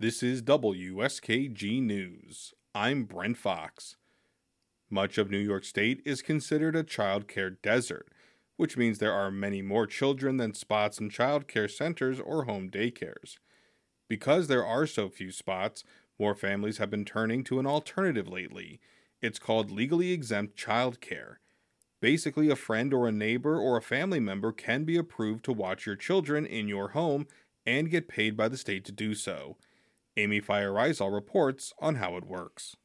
This is WSKG News. I'm Brent Fox. Much of New York State is considered a childcare desert, which means there are many more children than spots in childcare centers or home daycares. Because there are so few spots, more families have been turning to an alternative lately. It's called legally exempt childcare. Basically, a friend or a neighbor or a family member can be approved to watch your children in your home and get paid by the state to do so. Amy Feiereisel reports on how it works.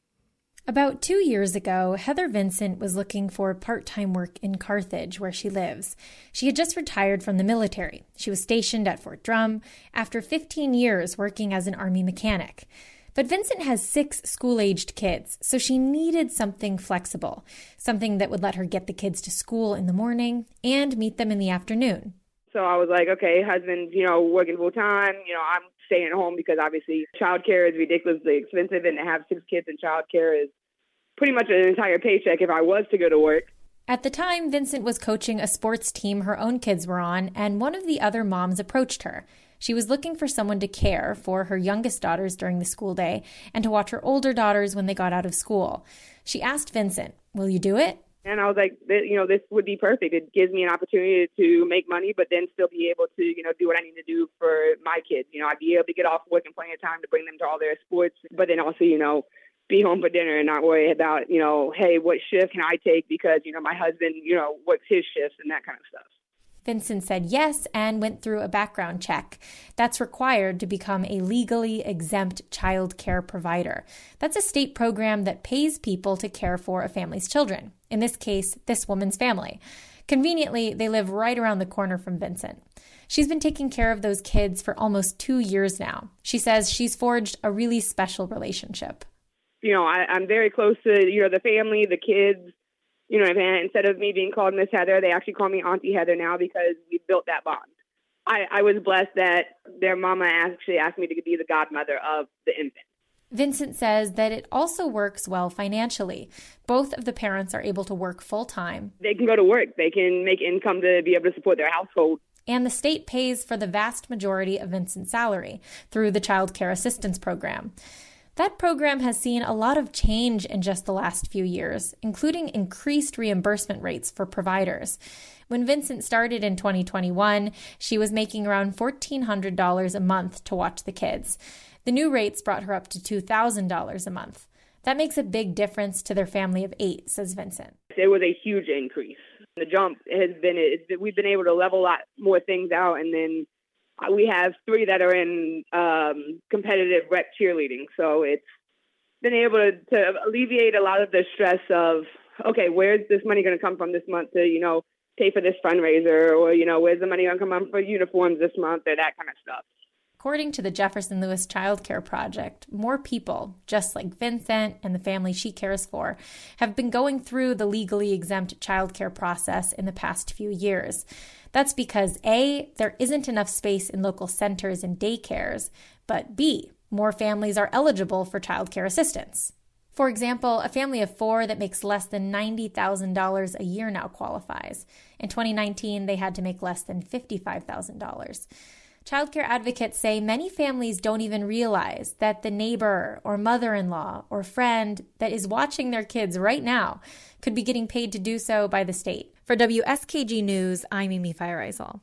About two years ago, Heather Vincent was looking for part time work in Carthage, where she lives. She had just retired from the military. She was stationed at Fort Drum after 15 years working as an Army mechanic. But Vincent has six school aged kids, so she needed something flexible, something that would let her get the kids to school in the morning and meet them in the afternoon. So I was like, okay, husband, you know, working full time, you know, I'm staying home because obviously childcare is ridiculously expensive, and to have six kids in childcare is pretty much an entire paycheck if I was to go to work. At the time, Vincent was coaching a sports team her own kids were on, and one of the other moms approached her. She was looking for someone to care for her youngest daughters during the school day and to watch her older daughters when they got out of school. She asked Vincent, Will you do it? And I was like, you know, this would be perfect. It gives me an opportunity to make money, but then still be able to, you know, do what I need to do for my kids. You know, I'd be able to get off work and plenty of time to bring them to all their sports, but then also, you know, be home for dinner and not worry about, you know, hey, what shift can I take because, you know, my husband, you know, works his shifts and that kind of stuff. Vincent said yes and went through a background check. That's required to become a legally exempt child care provider. That's a state program that pays people to care for a family's children. In this case, this woman's family. Conveniently, they live right around the corner from Vincent. She's been taking care of those kids for almost two years now. She says she's forged a really special relationship. You know, I, I'm very close to, you know, the family, the kids, you know, what I'm mean? saying? instead of me being called Miss Heather, they actually call me Auntie Heather now because we built that bond. I, I was blessed that their mama actually asked me to be the godmother of the infant. Vincent says that it also works well financially. Both of the parents are able to work full time. They can go to work, they can make income to be able to support their household. And the state pays for the vast majority of Vincent's salary through the Child Care Assistance Program. That program has seen a lot of change in just the last few years, including increased reimbursement rates for providers. When Vincent started in 2021, she was making around $1,400 a month to watch the kids. The new rates brought her up to $2,000 a month. That makes a big difference to their family of eight, says Vincent. It was a huge increase. The jump has been, we've been able to level a lot more things out and then we have three that are in um, competitive rep cheerleading. So it's been able to, to alleviate a lot of the stress of, okay, where's this money going to come from this month to, you know, pay for this fundraiser or, you know, where's the money going to come from for uniforms this month or that kind of stuff. According to the Jefferson Lewis Child Care Project, more people, just like Vincent and the family she cares for, have been going through the legally exempt child care process in the past few years. That's because A, there isn't enough space in local centers and daycares, but B, more families are eligible for child care assistance. For example, a family of four that makes less than $90,000 a year now qualifies. In 2019, they had to make less than $55,000. Childcare advocates say many families don't even realize that the neighbor or mother in law or friend that is watching their kids right now could be getting paid to do so by the state. For WSKG News, I'm Amy Feiereisel.